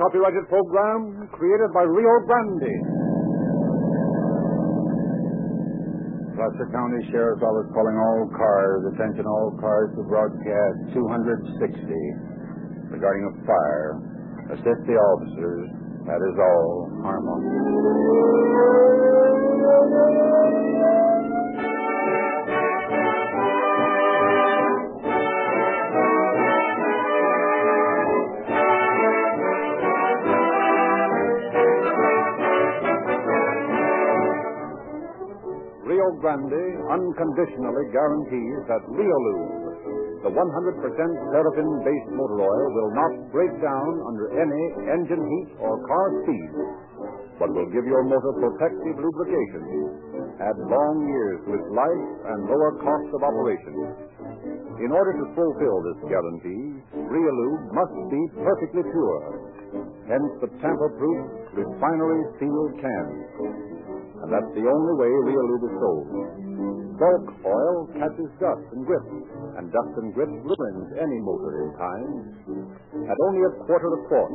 copyrighted program created by Rio Grande. Placer County Sheriff's Office calling all cars, attention all cars to broadcast 260 regarding a fire. Assist the officers. That is all. Harmon. Rio unconditionally guarantees that Riolube, the 100% paraffin-based motor oil, will not break down under any engine heat or car speed, but will give your motor protective lubrication, add long years to its life, and lower cost of operation. In order to fulfill this guarantee, Riolube must be perfectly pure, hence the tamper-proof refinery-sealed can. And that's the only way Riolube is sold. Bulk oil catches dust and grit, and dust and grit ruins any motor in time. At only a quarter a quart,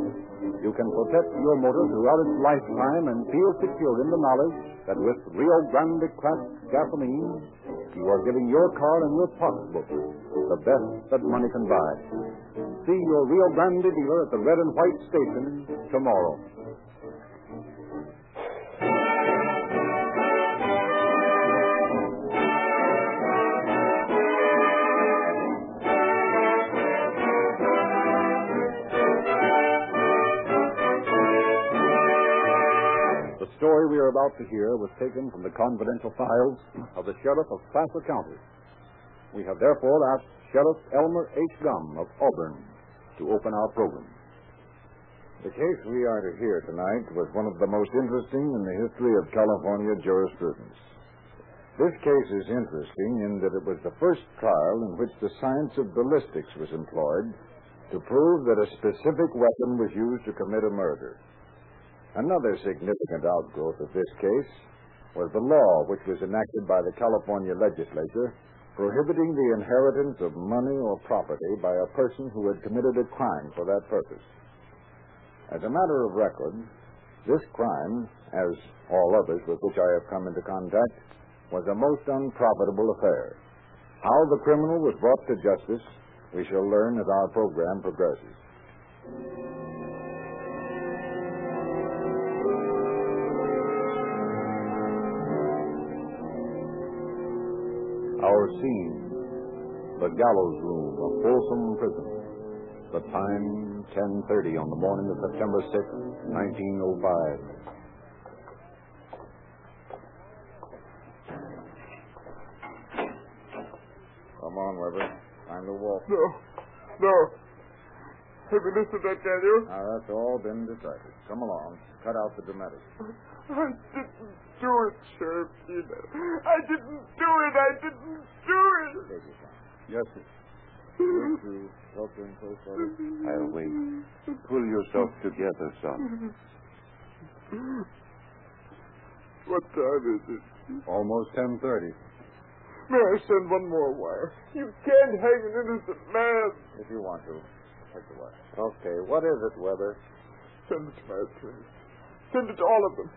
you can protect your motor throughout its lifetime and feel secure in the knowledge that with Rio Grande cracked gasoline, you are giving your car and your pocketbook the best that money can buy. See your Rio Grande dealer at the red and white station tomorrow. Story we are about to hear was taken from the confidential files of the Sheriff of Placer County. We have therefore asked Sheriff Elmer H. Gum of Auburn to open our program. The case we are to hear tonight was one of the most interesting in the history of California jurisprudence. This case is interesting in that it was the first trial in which the science of ballistics was employed to prove that a specific weapon was used to commit a murder. Another significant outgrowth of this case was the law which was enacted by the California legislature prohibiting the inheritance of money or property by a person who had committed a crime for that purpose. As a matter of record, this crime, as all others with which I have come into contact, was a most unprofitable affair. How the criminal was brought to justice, we shall learn as our program progresses. Our scene, the gallows room of Folsom Prison. The time, 10.30 on the morning of September 6, 1905. Come on, Weber. Time to walk. No. No. Have you listened, I tell you? Now, that's all been decided. Come along. Cut out the dramatics. I didn't do it, Sheriff Tina. I didn't do it. I didn't do it. Yes, sir. Wish to help him close, Weber? I'll wait. Pull yourself together, son. What time is it? Almost 10.30. May I send one more wire? You can't hang an innocent man. If you want to. Take the wire. Okay, what is it, Weber? Send it to my attorney. Send it to all of them.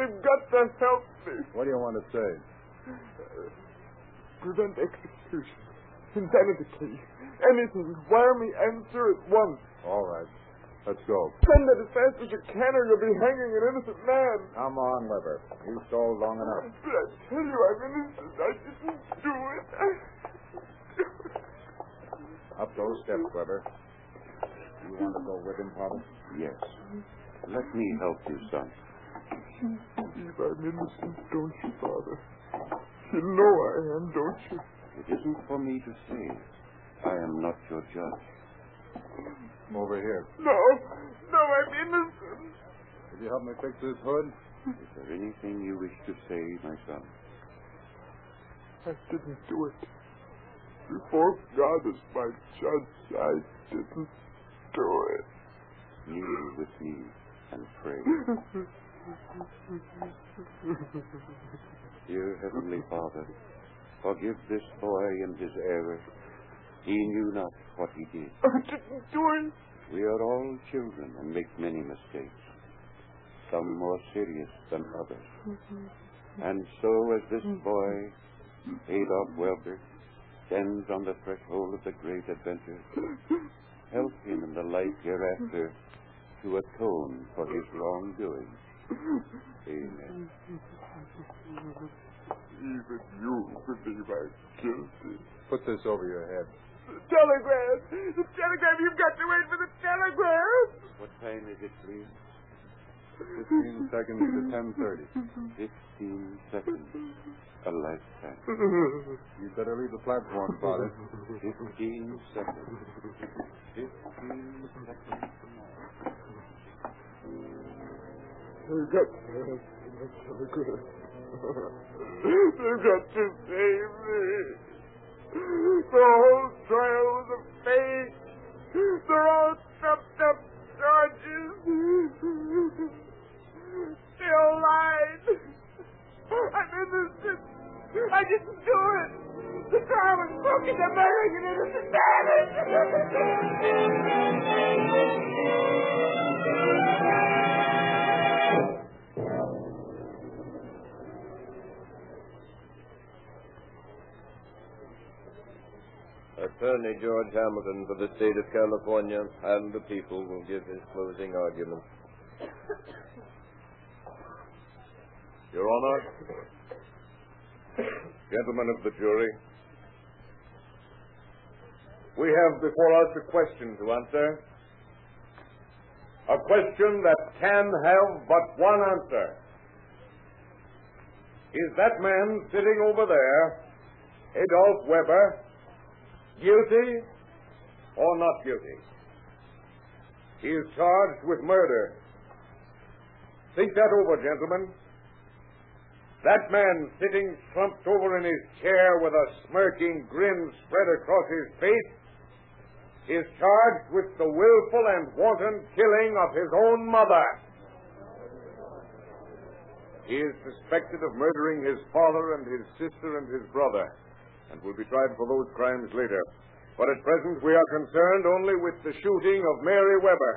They've got to help me. What do you want to say? Uh, prevent execution. Insanity plea. Anything. Wire me answer at once. All right. Let's go. Send it as fast as you can or you'll be hanging an innocent man. Come on, Weber. You stalled long enough. But I tell you I'm innocent. I didn't do it. Up those steps, Weber. You want to go with him, Father? Yes. Let me help you, son. Believe I'm innocent, don't you, Father? You know I am, don't you? It isn't for me to say. I am not your judge. Come over here. No, no, I'm innocent. Will you help me fix this hood? Is there anything you wish to say, my son? I didn't do it. Before God is my judge, I didn't do it. Kneel with me and pray. Dear Heavenly Father, forgive this boy and his error. He knew not what he did. Oh, Do it. We are all children and make many mistakes, some more serious than others. Mm-hmm. And so, as this mm-hmm. boy, Adolf Weber, stands on the threshold of the great adventure, help him in the life hereafter to atone for his wrongdoing. Amen. Even you believe I'm guilty. Put this over your head. Telegram! The telegram! You've got to wait for the telegram! What time is it, please? Fifteen seconds to ten thirty. Fifteen seconds. A lifetime. You'd better leave the platform, Father. Fifteen seconds. Fifteen seconds. They've got to telegram. They've got to save me. The whole trial was a fake. They're all trumped up charges. They all lied. I'm innocent. I didn't do it. The trial was broken. They're murdering an innocent Attorney George Hamilton for the state of California and the people will give his closing argument. Your Honor, gentlemen of the jury, we have before us a question to answer. A question that can have but one answer. Is that man sitting over there, Adolf Weber, guilty or not guilty? He is charged with murder. Think that over, gentlemen. That man sitting slumped over in his chair with a smirking grin spread across his face is charged with the willful and wanton killing of his own mother. He is suspected of murdering his father and his sister and his brother and will be tried for those crimes later. But at present we are concerned only with the shooting of Mary Weber.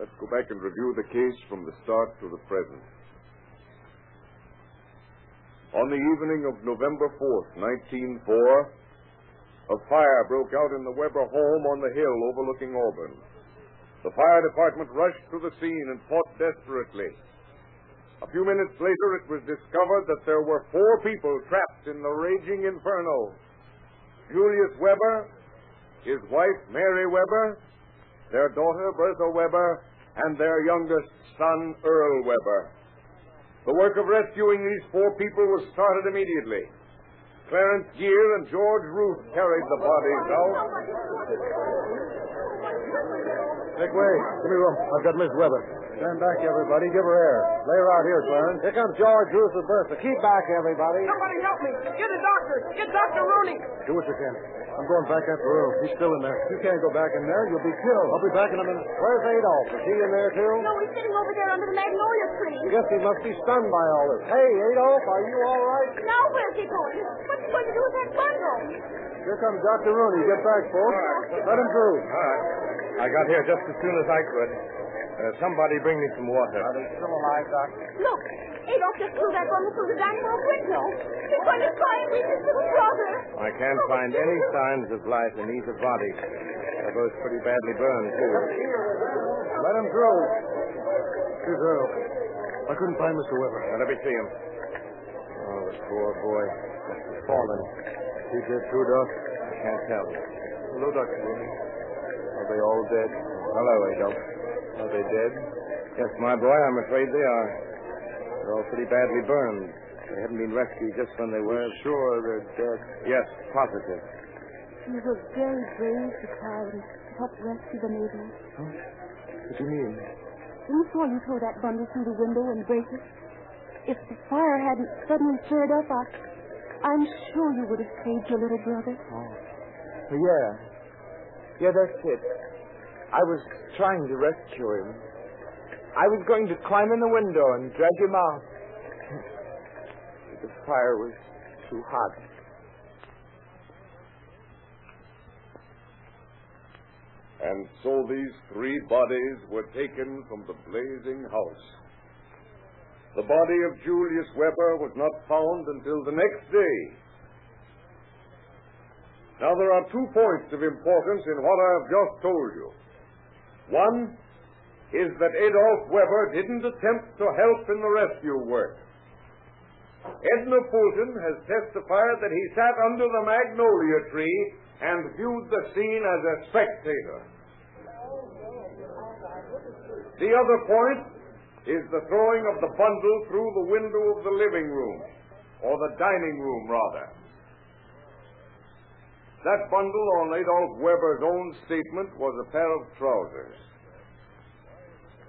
Let's go back and review the case from the start to the present. On the evening of November 4th, 1904, a fire broke out in the Weber home on the hill overlooking Auburn. The fire department rushed to the scene and fought desperately. A few minutes later, it was discovered that there were four people trapped in the raging inferno. Julius Weber, his wife Mary Weber, their daughter Bertha Weber, and their youngest son Earl Weber. The work of rescuing these four people was started immediately. Clarence Gear and George Ruth carried the bodies out. Make way. Give me room. I've got Miss Weber. Stand back, everybody. Give her air. Lay her out here, Clarence. Here comes George, Ruth, and Bertha. Keep back, everybody. Somebody help me. Get a doctor. Get Dr. Rooney. Do what you can. I'm going back up the Earl. He's still in there. You can't go back in there. You'll be killed. I'll be back in a minute. Where's Adolf? Is he in there, too? No, he's sitting over there under the magnolia tree. I Guess he must be stunned by all this. Hey, Adolf, are you all right? Now where's he going? What's he going to do with that bundle? Here comes Dr. Rooney. Get back, folks. Let him through. All right. I got here just as soon as I could. Uh, somebody bring me some water. Are they still alive, Doctor? Look, Adolf just threw that bundle through the dynamo window. He's going to try and reach his little brother. I can't find any signs of life in either body. They're both pretty badly burned, too. Let him through. Here's Earl. I couldn't find Mr. Weber. Now, let me see him. Oh, the poor boy. He's fallen. He's dead too, Doc. I can't tell. Hello, Dr. Rooney. Are they all dead? Hello, Adolf. Are they dead? Yes, my boy, I'm afraid they are. They're all pretty badly burned. They haven't been rescued just when they were. Sure they're dead. Yes, positive. You were very brave to try and help rescue them, Adolf. What do you mean? We saw you throw that bundle through the window and break it. If the fire hadn't suddenly flared up, I, I'm sure you would have saved your little brother. Oh. Yeah. Yeah, that's it. I was trying to rescue him. I was going to climb in the window and drag him out. the fire was too hot. And so these three bodies were taken from the blazing house. The body of Julius Weber was not found until the next day. Now, there are two points of importance in what I have just told you. One is that Adolf Weber didn't attempt to help in the rescue work. Edna Fulton has testified that he sat under the magnolia tree and viewed the scene as a spectator. The other point is the throwing of the bundle through the window of the living room, or the dining room, rather. That bundle, on Adolf Weber's own statement, was a pair of trousers.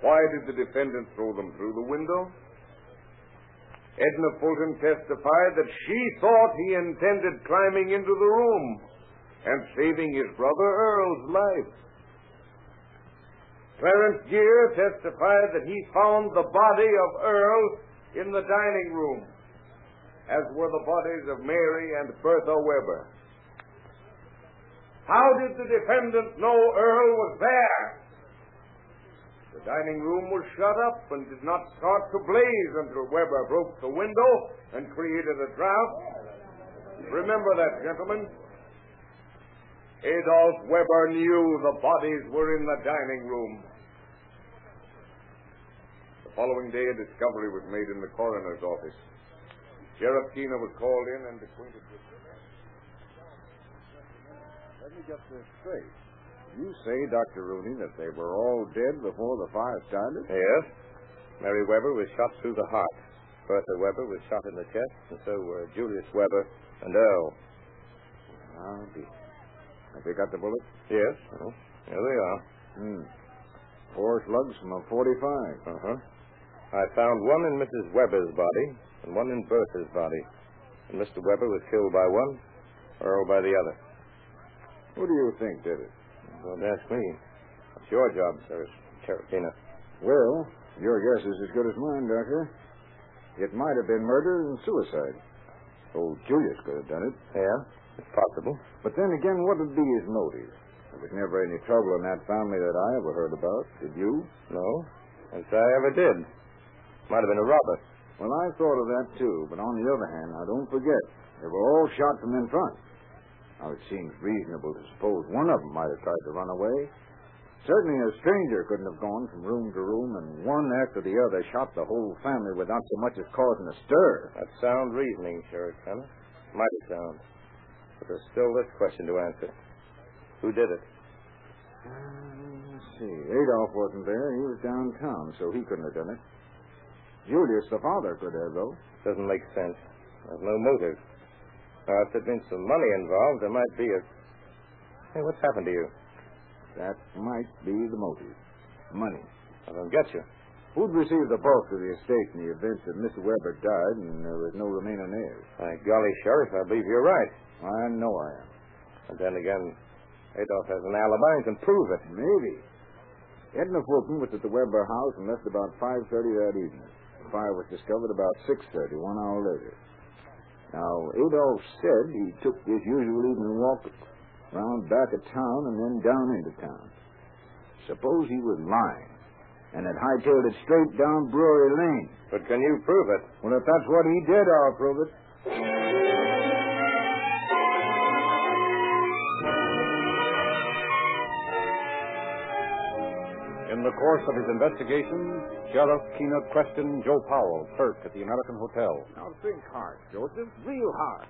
Why did the defendant throw them through the window? Edna Fulton testified that she thought he intended climbing into the room and saving his brother Earl's life. Clarence Gear testified that he found the body of Earl in the dining room, as were the bodies of Mary and Bertha Weber. How did the defendant know Earl was there? The dining room was shut up and did not start to blaze until Weber broke the window and created a draught. Remember that, gentlemen. Adolf Weber knew the bodies were in the dining room. The following day, a discovery was made in the coroner's office. Sheriff Keener was called in and acquainted with. Let me get this straight. You say, Dr. Rooney, that they were all dead before the fire started? Yes. Mary Weber was shot through the heart. Bertha Weber was shot in the chest, and so were Julius Weber and Earl. I'll be. Have they got the bullets? Yes. Well, here they are. Hmm. Four slugs from a 45. Uh-huh. I found one in Mrs. Weber's body and one in Bertha's body. And Mr. Weber was killed by one, Earl by the other. Who do you think did it? Don't ask me. It's your job, sir, Cherokee. Well, your guess is as good as mine, Doctor. It might have been murder and suicide. Old Julius could have done it. Yeah, it's possible. But then again, what would be his motive? There was never any trouble in that family that I ever heard about. Did you? No. Yes, I ever did. Might have been a robber. Well, I thought of that too, but on the other hand, now don't forget, they were all shot from in front. Now, it seems reasonable to suppose one of them might have tried to run away. Certainly a stranger couldn't have gone from room to room and one after the other shot the whole family without so much as causing a stir. That's sound reasoning, Sheriff Tanner. Mighty sound. But there's still this question to answer. Who did it? Uh, let's see. Adolf wasn't there. He was downtown, so he couldn't have done it. Julius, the father, could have, though. Doesn't make sense. There's no motive. Now, if there'd been some money involved, there might be a. Hey, what's happened to you? That might be the motive. Money. I don't get you. Who'd receive the bulk of the estate in the event that Mr. Weber died and there was no remaining heirs? By golly, Sheriff, I believe you're right. I know I am. And then again, Adolf has an alibi and can prove it. Maybe. Edna Fulton was at the Weber house and left about 5.30 that evening. The fire was discovered about 6.30, one hour later. Now, Adolf said he took his usual evening walk round back of town and then down into town. Suppose he was lying and had hightailed it straight down Brewery Lane. But can you prove it? Well, if that's what he did, I'll prove it. In the course of his investigation, Sheriff Keener questioned Joe Powell, clerk at the American Hotel. Now think hard, Joseph. Real hard.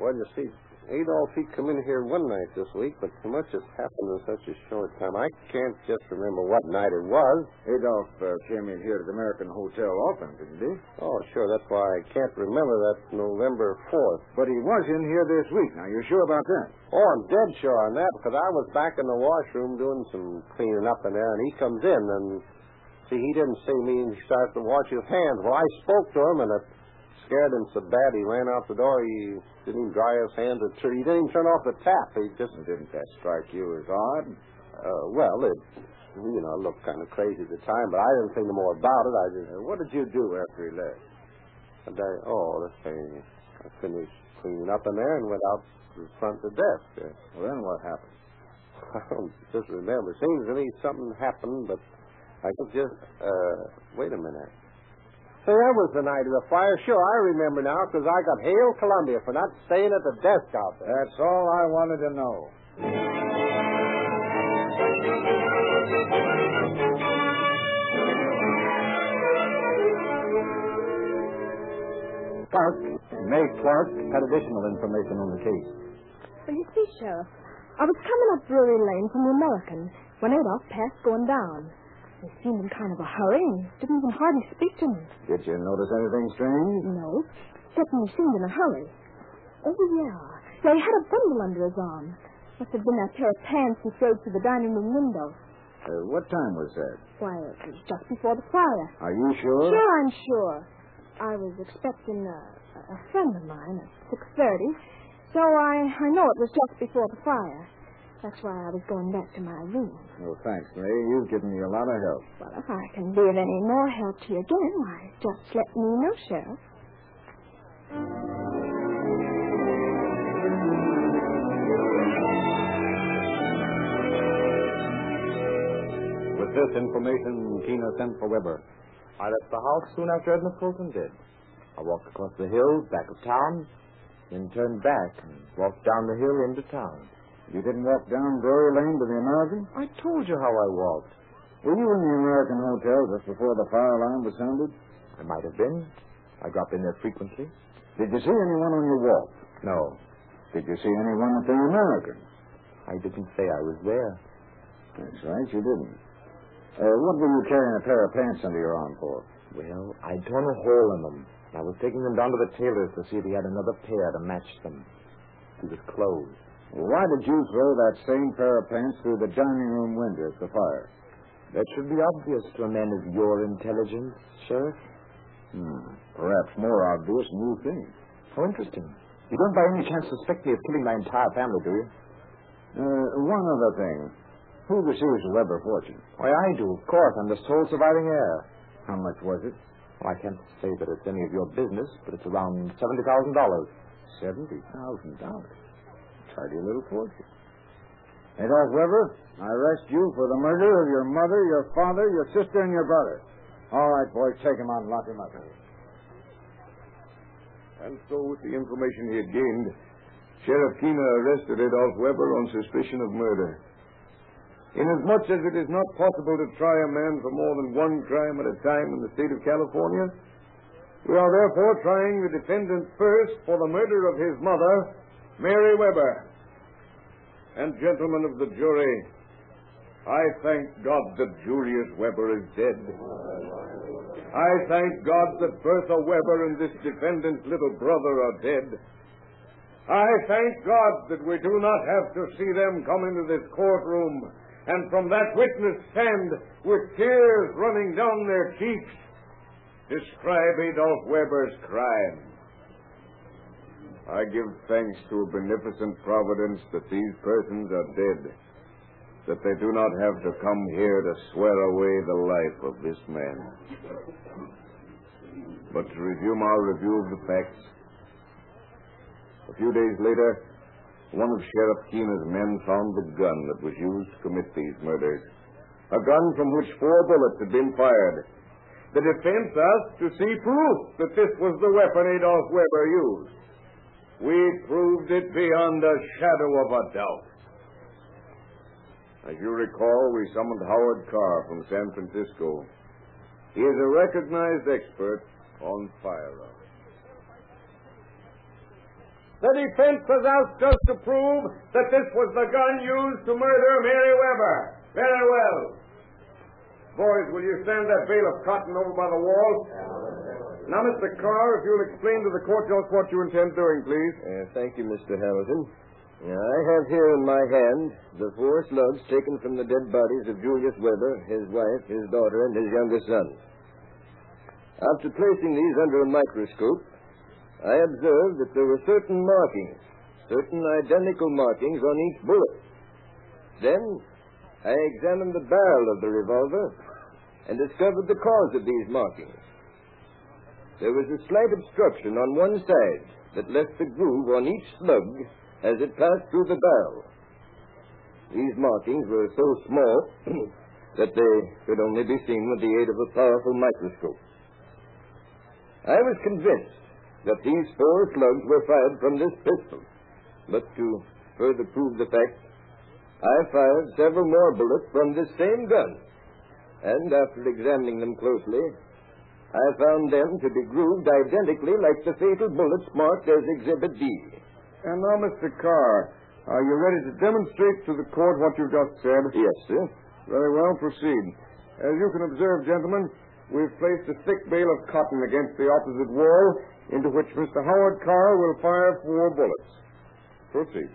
Well, you see, Adolf, he come in here one night this week, but so much has happened in such a short time. I can't just remember what night it was. Adolf uh, came in here to the American Hotel often, didn't he? Oh, sure, that's why I can't remember that November 4th. But he was in here this week. Now, you're sure about that? Oh, I'm dead sure on that, because I was back in the washroom doing some cleaning up in there, and he comes in, and see, he didn't see me, and he starts to wash his hands. Well, I spoke to him, and it scared him so bad he ran out the door. He didn't even dry his hands. Or he didn't even turn off the tap. He just didn't that strike you as odd? Uh, well, it you know looked kind of crazy at the time, but I didn't think no more about it. I just what did you do after he left? And I, oh, let's see, I finished cleaning up in there and went out to the front of the desk. Uh, well, then what happened? I don't just remember. Seems to me something happened, but I could just, uh, wait a minute. Say, that was the night of the fire. Sure, I remember now, because I got Hail Columbia for not staying at the desk out there. That's all I wanted to know. Clark, May Clark, had additional information on the case. Well, you see, Sheriff, I was coming up Brewery Lane from the American when Adolph passed going down. He seemed in kind of a hurry and didn't even hardly speak to me. Did you notice anything strange? No, except he seemed in a hurry. Oh, yeah. Yeah, he had a bundle under his arm. Must have been that pair of pants he threw through the dining room window. Uh, what time was that? Why, it was just before the fire. Are you sure? Sure, I'm sure. I was expecting a, a friend of mine at 6.30, so I, I know it was just before the fire. That's why I was going back to my room. Well, thanks, May. You've given me a lot of help. Well, if I can be of any more help to you again, why, just let me know, Sheriff. With this information, Keena sent for Weber. I left the house soon after Edna Fulton did. I walked across the hill, back of town, then turned back and walked down the hill into town. You didn't walk down Brewery Lane to the American? I told you how I walked. Were you in the American Hotel just before the fire alarm was sounded? I might have been. I drop in there frequently. Did you see anyone on your walk? No, Did you see anyone at the American? I didn't say I was there. That's right, you didn't. Uh, what were you carrying a pair of pants under your arm for? Well, I'd torn a hole in them. I was taking them down to the tailor's to see if he had another pair to match them. He was closed. Why did you throw that same pair of pants through the dining room window at the fire? That should be obvious to a man of your intelligence, Sheriff. Hmm. Perhaps more obvious than you think. How interesting. You don't by any chance suspect me of killing my entire family, do you? Uh, one other thing. Who receives the Weber fortune? Why, I do, of course. I'm the sole surviving heir. How much was it? Well, I can't say that it's any of your business, but it's around $70,000. Seventy thousand dollars. Tidy little fortune. Adolf Weber, I arrest you for the murder of your mother, your father, your sister, and your brother. All right, boys, take him out and lock him up. And so, with the information he had gained, Sheriff Keener arrested Adolf Weber on suspicion of murder. Inasmuch as it is not possible to try a man for more than one crime at a time in the state of California, we are therefore trying the defendant first for the murder of his mother, Mary Weber. And, gentlemen of the jury, I thank God that Julius Weber is dead. I thank God that Bertha Weber and this defendant's little brother are dead. I thank God that we do not have to see them come into this courtroom and from that witness stand with tears running down their cheeks describe Adolf Weber's crime. I give thanks to a beneficent providence that these persons are dead, that they do not have to come here to swear away the life of this man. But to resume our review of the facts, a few days later, one of Sheriff Keena's men found the gun that was used to commit these murders. A gun from which four bullets had been fired. The defense asked to see proof that this was the weapon Adolph Weber used. We proved it beyond a shadow of a doubt. As you recall, we summoned Howard Carr from San Francisco. He is a recognized expert on firearms. The defense has asked us to prove that this was the gun used to murder Mary Weber. Very well. Boys, will you stand that bale of cotton over by the wall? Now, Mr. Carr, if you'll explain to the court just what you intend doing, please. Uh, thank you, Mr. Hamilton. I have here in my hand the four slugs taken from the dead bodies of Julius Weber, his wife, his daughter, and his younger son. After placing these under a microscope, I observed that there were certain markings, certain identical markings on each bullet. Then I examined the barrel of the revolver and discovered the cause of these markings. There was a slight obstruction on one side that left the groove on each slug as it passed through the barrel. These markings were so small that they could only be seen with the aid of a powerful microscope. I was convinced that these four slugs were fired from this pistol. But to further prove the fact, I fired several more bullets from this same gun. And after examining them closely, I found them to be grooved identically like the fatal bullets marked as Exhibit D. And now, Mr. Carr, are you ready to demonstrate to the court what you've just said? Yes, sir. Very well, proceed. As you can observe, gentlemen, we've placed a thick bale of cotton against the opposite wall, into which Mr. Howard Carr will fire four bullets. Proceed.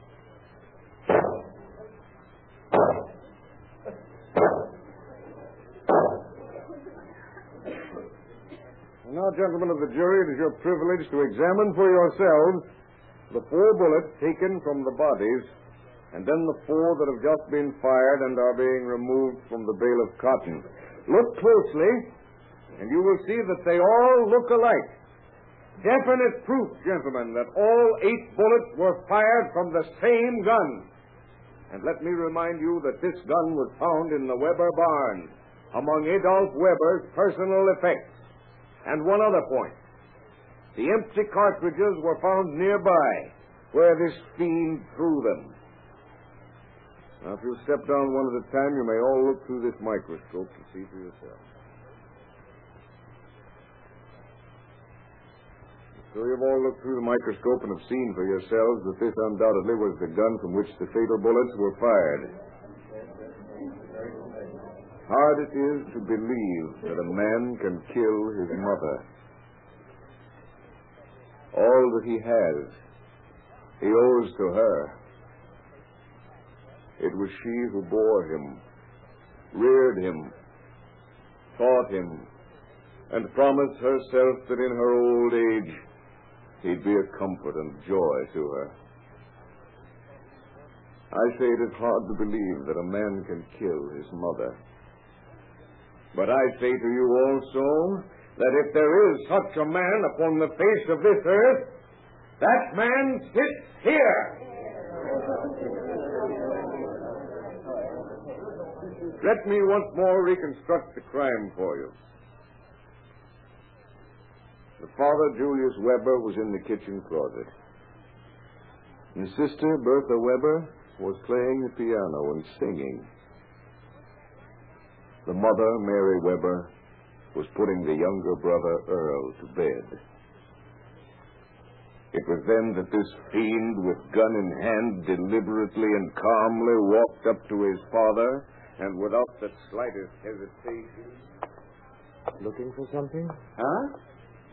Now, gentlemen of the jury, it is your privilege to examine for yourselves the four bullets taken from the bodies, and then the four that have just been fired and are being removed from the bale of cotton. Look closely, and you will see that they all look alike. Definite proof, gentlemen, that all eight bullets were fired from the same gun. And let me remind you that this gun was found in the Weber barn among Adolf Weber's personal effects. And one other point. The empty cartridges were found nearby where this fiend threw them. Now, if you step down one at a time, you may all look through this microscope to see for yourself. So you've all looked through the microscope and have seen for yourselves that this undoubtedly was the gun from which the fatal bullets were fired. Hard it is to believe that a man can kill his mother. All that he has, he owes to her. It was she who bore him, reared him, taught him, and promised herself that in her old age he'd be a comfort and joy to her. I say it is hard to believe that a man can kill his mother. But I say to you also that if there is such a man upon the face of this earth, that man sits here. Let me once more reconstruct the crime for you. The father, Julius Weber, was in the kitchen closet. His sister, Bertha Weber, was playing the piano and singing. The mother, Mary Weber, was putting the younger brother, Earl, to bed. It was then that this fiend, with gun in hand, deliberately and calmly walked up to his father, and without the slightest hesitation. Looking for something? Huh?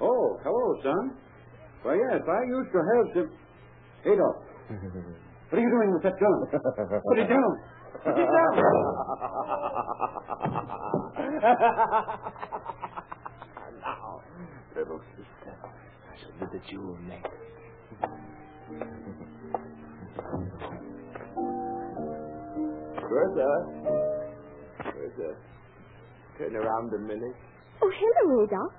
Oh, hello, son. Well, yes, I used to have some. Adolf, what are you doing with that gun? Put it down. Put it down. now, little sister, I shall visit you next. Bertha. Bertha. Turn around a minute. Oh, hello, Adolf.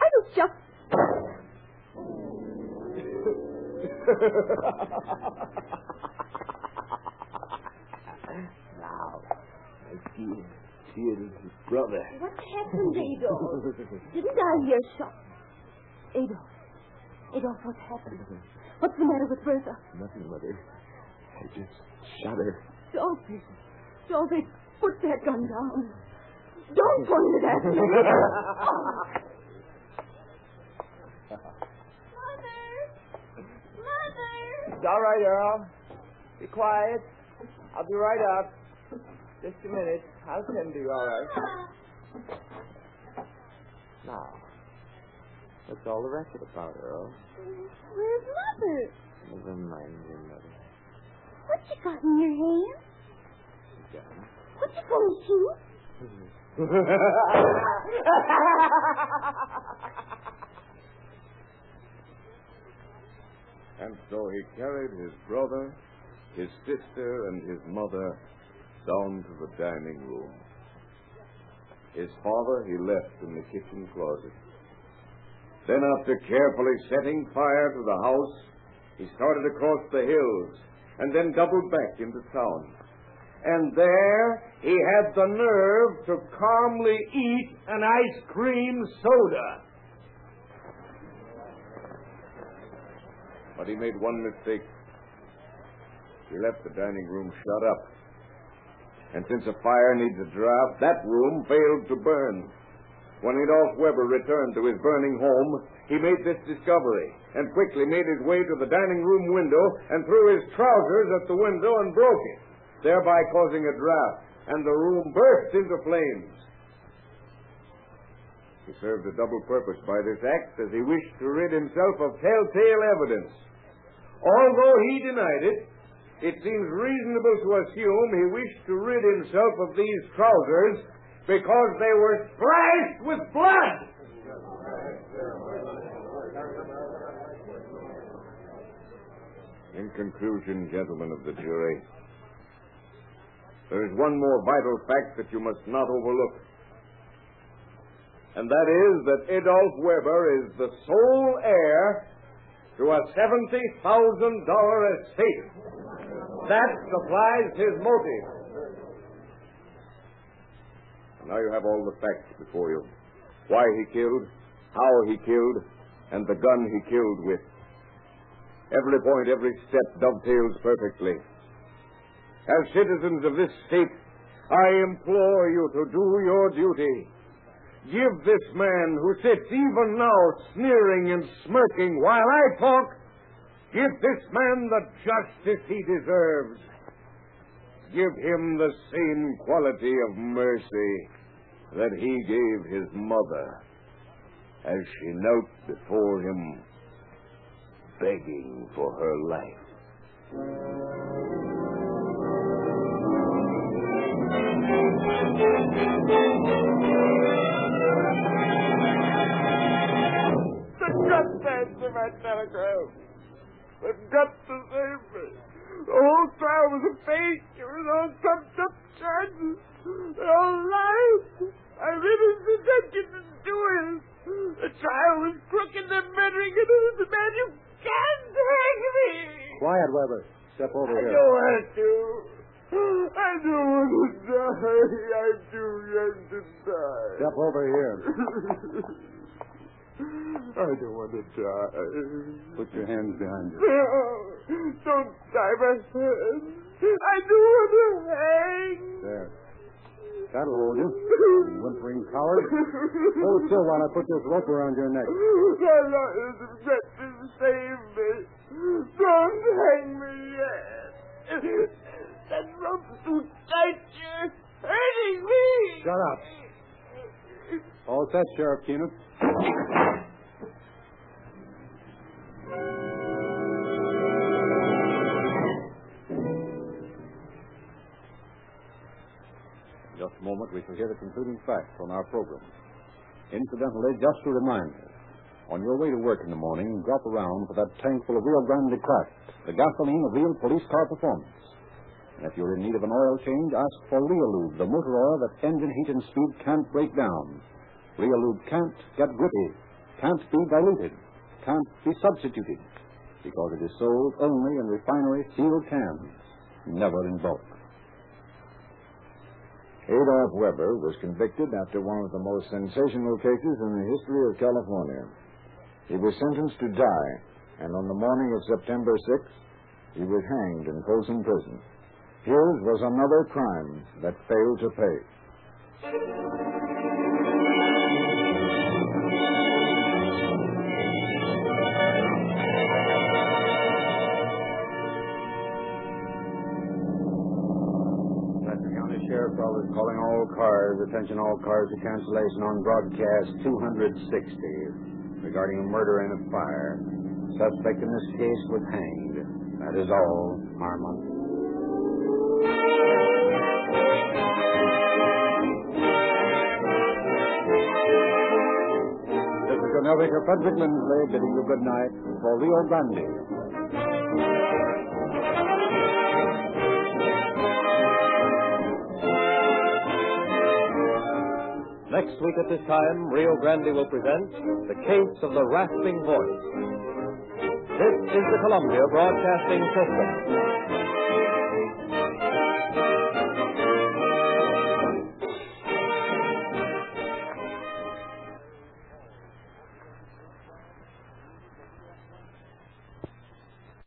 I was just. now, I see him. Here is his brother. What happened, Adolf? Didn't I hear shot? Adolf. Adolf, what happened? What's the matter with Bertha? Nothing, Mother. I just shot her. Dolphy. Dolphy, put that gun down. Don't point it at me. Mother. Mother. It's all right, Earl. Be quiet. I'll be right up. Just a minute. I'll tend to you, all right. Now, what's all the racket about, Earl? Where's Mother? Never mind your mother. What you got in your hand? Gun. What you gonna shoot? And so he carried his brother, his sister, and his mother down to the dining room. His father he left in the kitchen closet. Then, after carefully setting fire to the house, he started across the hills and then doubled back into town. And there he had the nerve to calmly eat an ice cream soda. But he made one mistake. He left the dining room shut up. And since a fire needs a draft, that room failed to burn. When Adolf Weber returned to his burning home, he made this discovery and quickly made his way to the dining room window and threw his trousers at the window and broke it, thereby causing a draft, and the room burst into flames. He served a double purpose by this act as he wished to rid himself of telltale evidence. Although he denied it, it seems reasonable to assume he wished to rid himself of these trousers because they were splashed with blood. In conclusion, gentlemen of the jury, there is one more vital fact that you must not overlook. And that is that Adolph Weber is the sole heir to a $70,000 estate. That supplies his motive. Now you have all the facts before you. Why he killed, how he killed, and the gun he killed with. Every point, every step dovetails perfectly. As citizens of this state, I implore you to do your duty. Give this man who sits even now sneering and smirking while I talk, give this man the justice he deserves. Give him the same quality of mercy that he gave his mother as she knelt before him begging for her life. The gut answer my telegram. The gut to save me. The whole trial was a fake. It was all trumped up charges. They're all lies. I really detected the doers. The trial was crooked and murdering an innocent man. You can't hang me. Quiet, Weber. Step over I here. I don't want to. I don't want to die. I'm too young to die. Step over here. I don't want to die. Put your hands behind you. No, don't tie my hands. I don't want to hang. There. That'll hold you. You whimpering coward. Hold still while I put this rope around your neck. My lawyers have got to save me. Don't hang me yet. That rope's too tight. You're hurting me. Shut up. All set, Sheriff Keenan. In just a moment, we shall hear the concluding facts on our program. Incidentally, just to remind you, on your way to work in the morning, drop around for that tank full of Rio Grande Cracked, the gasoline of real police car performance. And if you're in need of an oil change, ask for Riolube, the motor oil that engine heat and speed can't break down. Riolube can't get gritty, can't be diluted, can't be substituted, because it is sold only in refinery sealed cans, never in bulk. Adolph Weber was convicted after one of the most sensational cases in the history of California. He was sentenced to die, and on the morning of September 6th, he was hanged in Folsom Prison. His was another crime that failed to pay. Sheriff's Office calling all cars, attention all cars to cancellation on broadcast 260 regarding a murder and a fire. Suspect in this case was hanged. That is all, Harmon. This is your narrator, Frederick Lindsley, bidding you good night for Rio Grande. Next week at this time, Rio Grande will present The Case of the Rasping Voice. This is the Columbia Broadcasting System.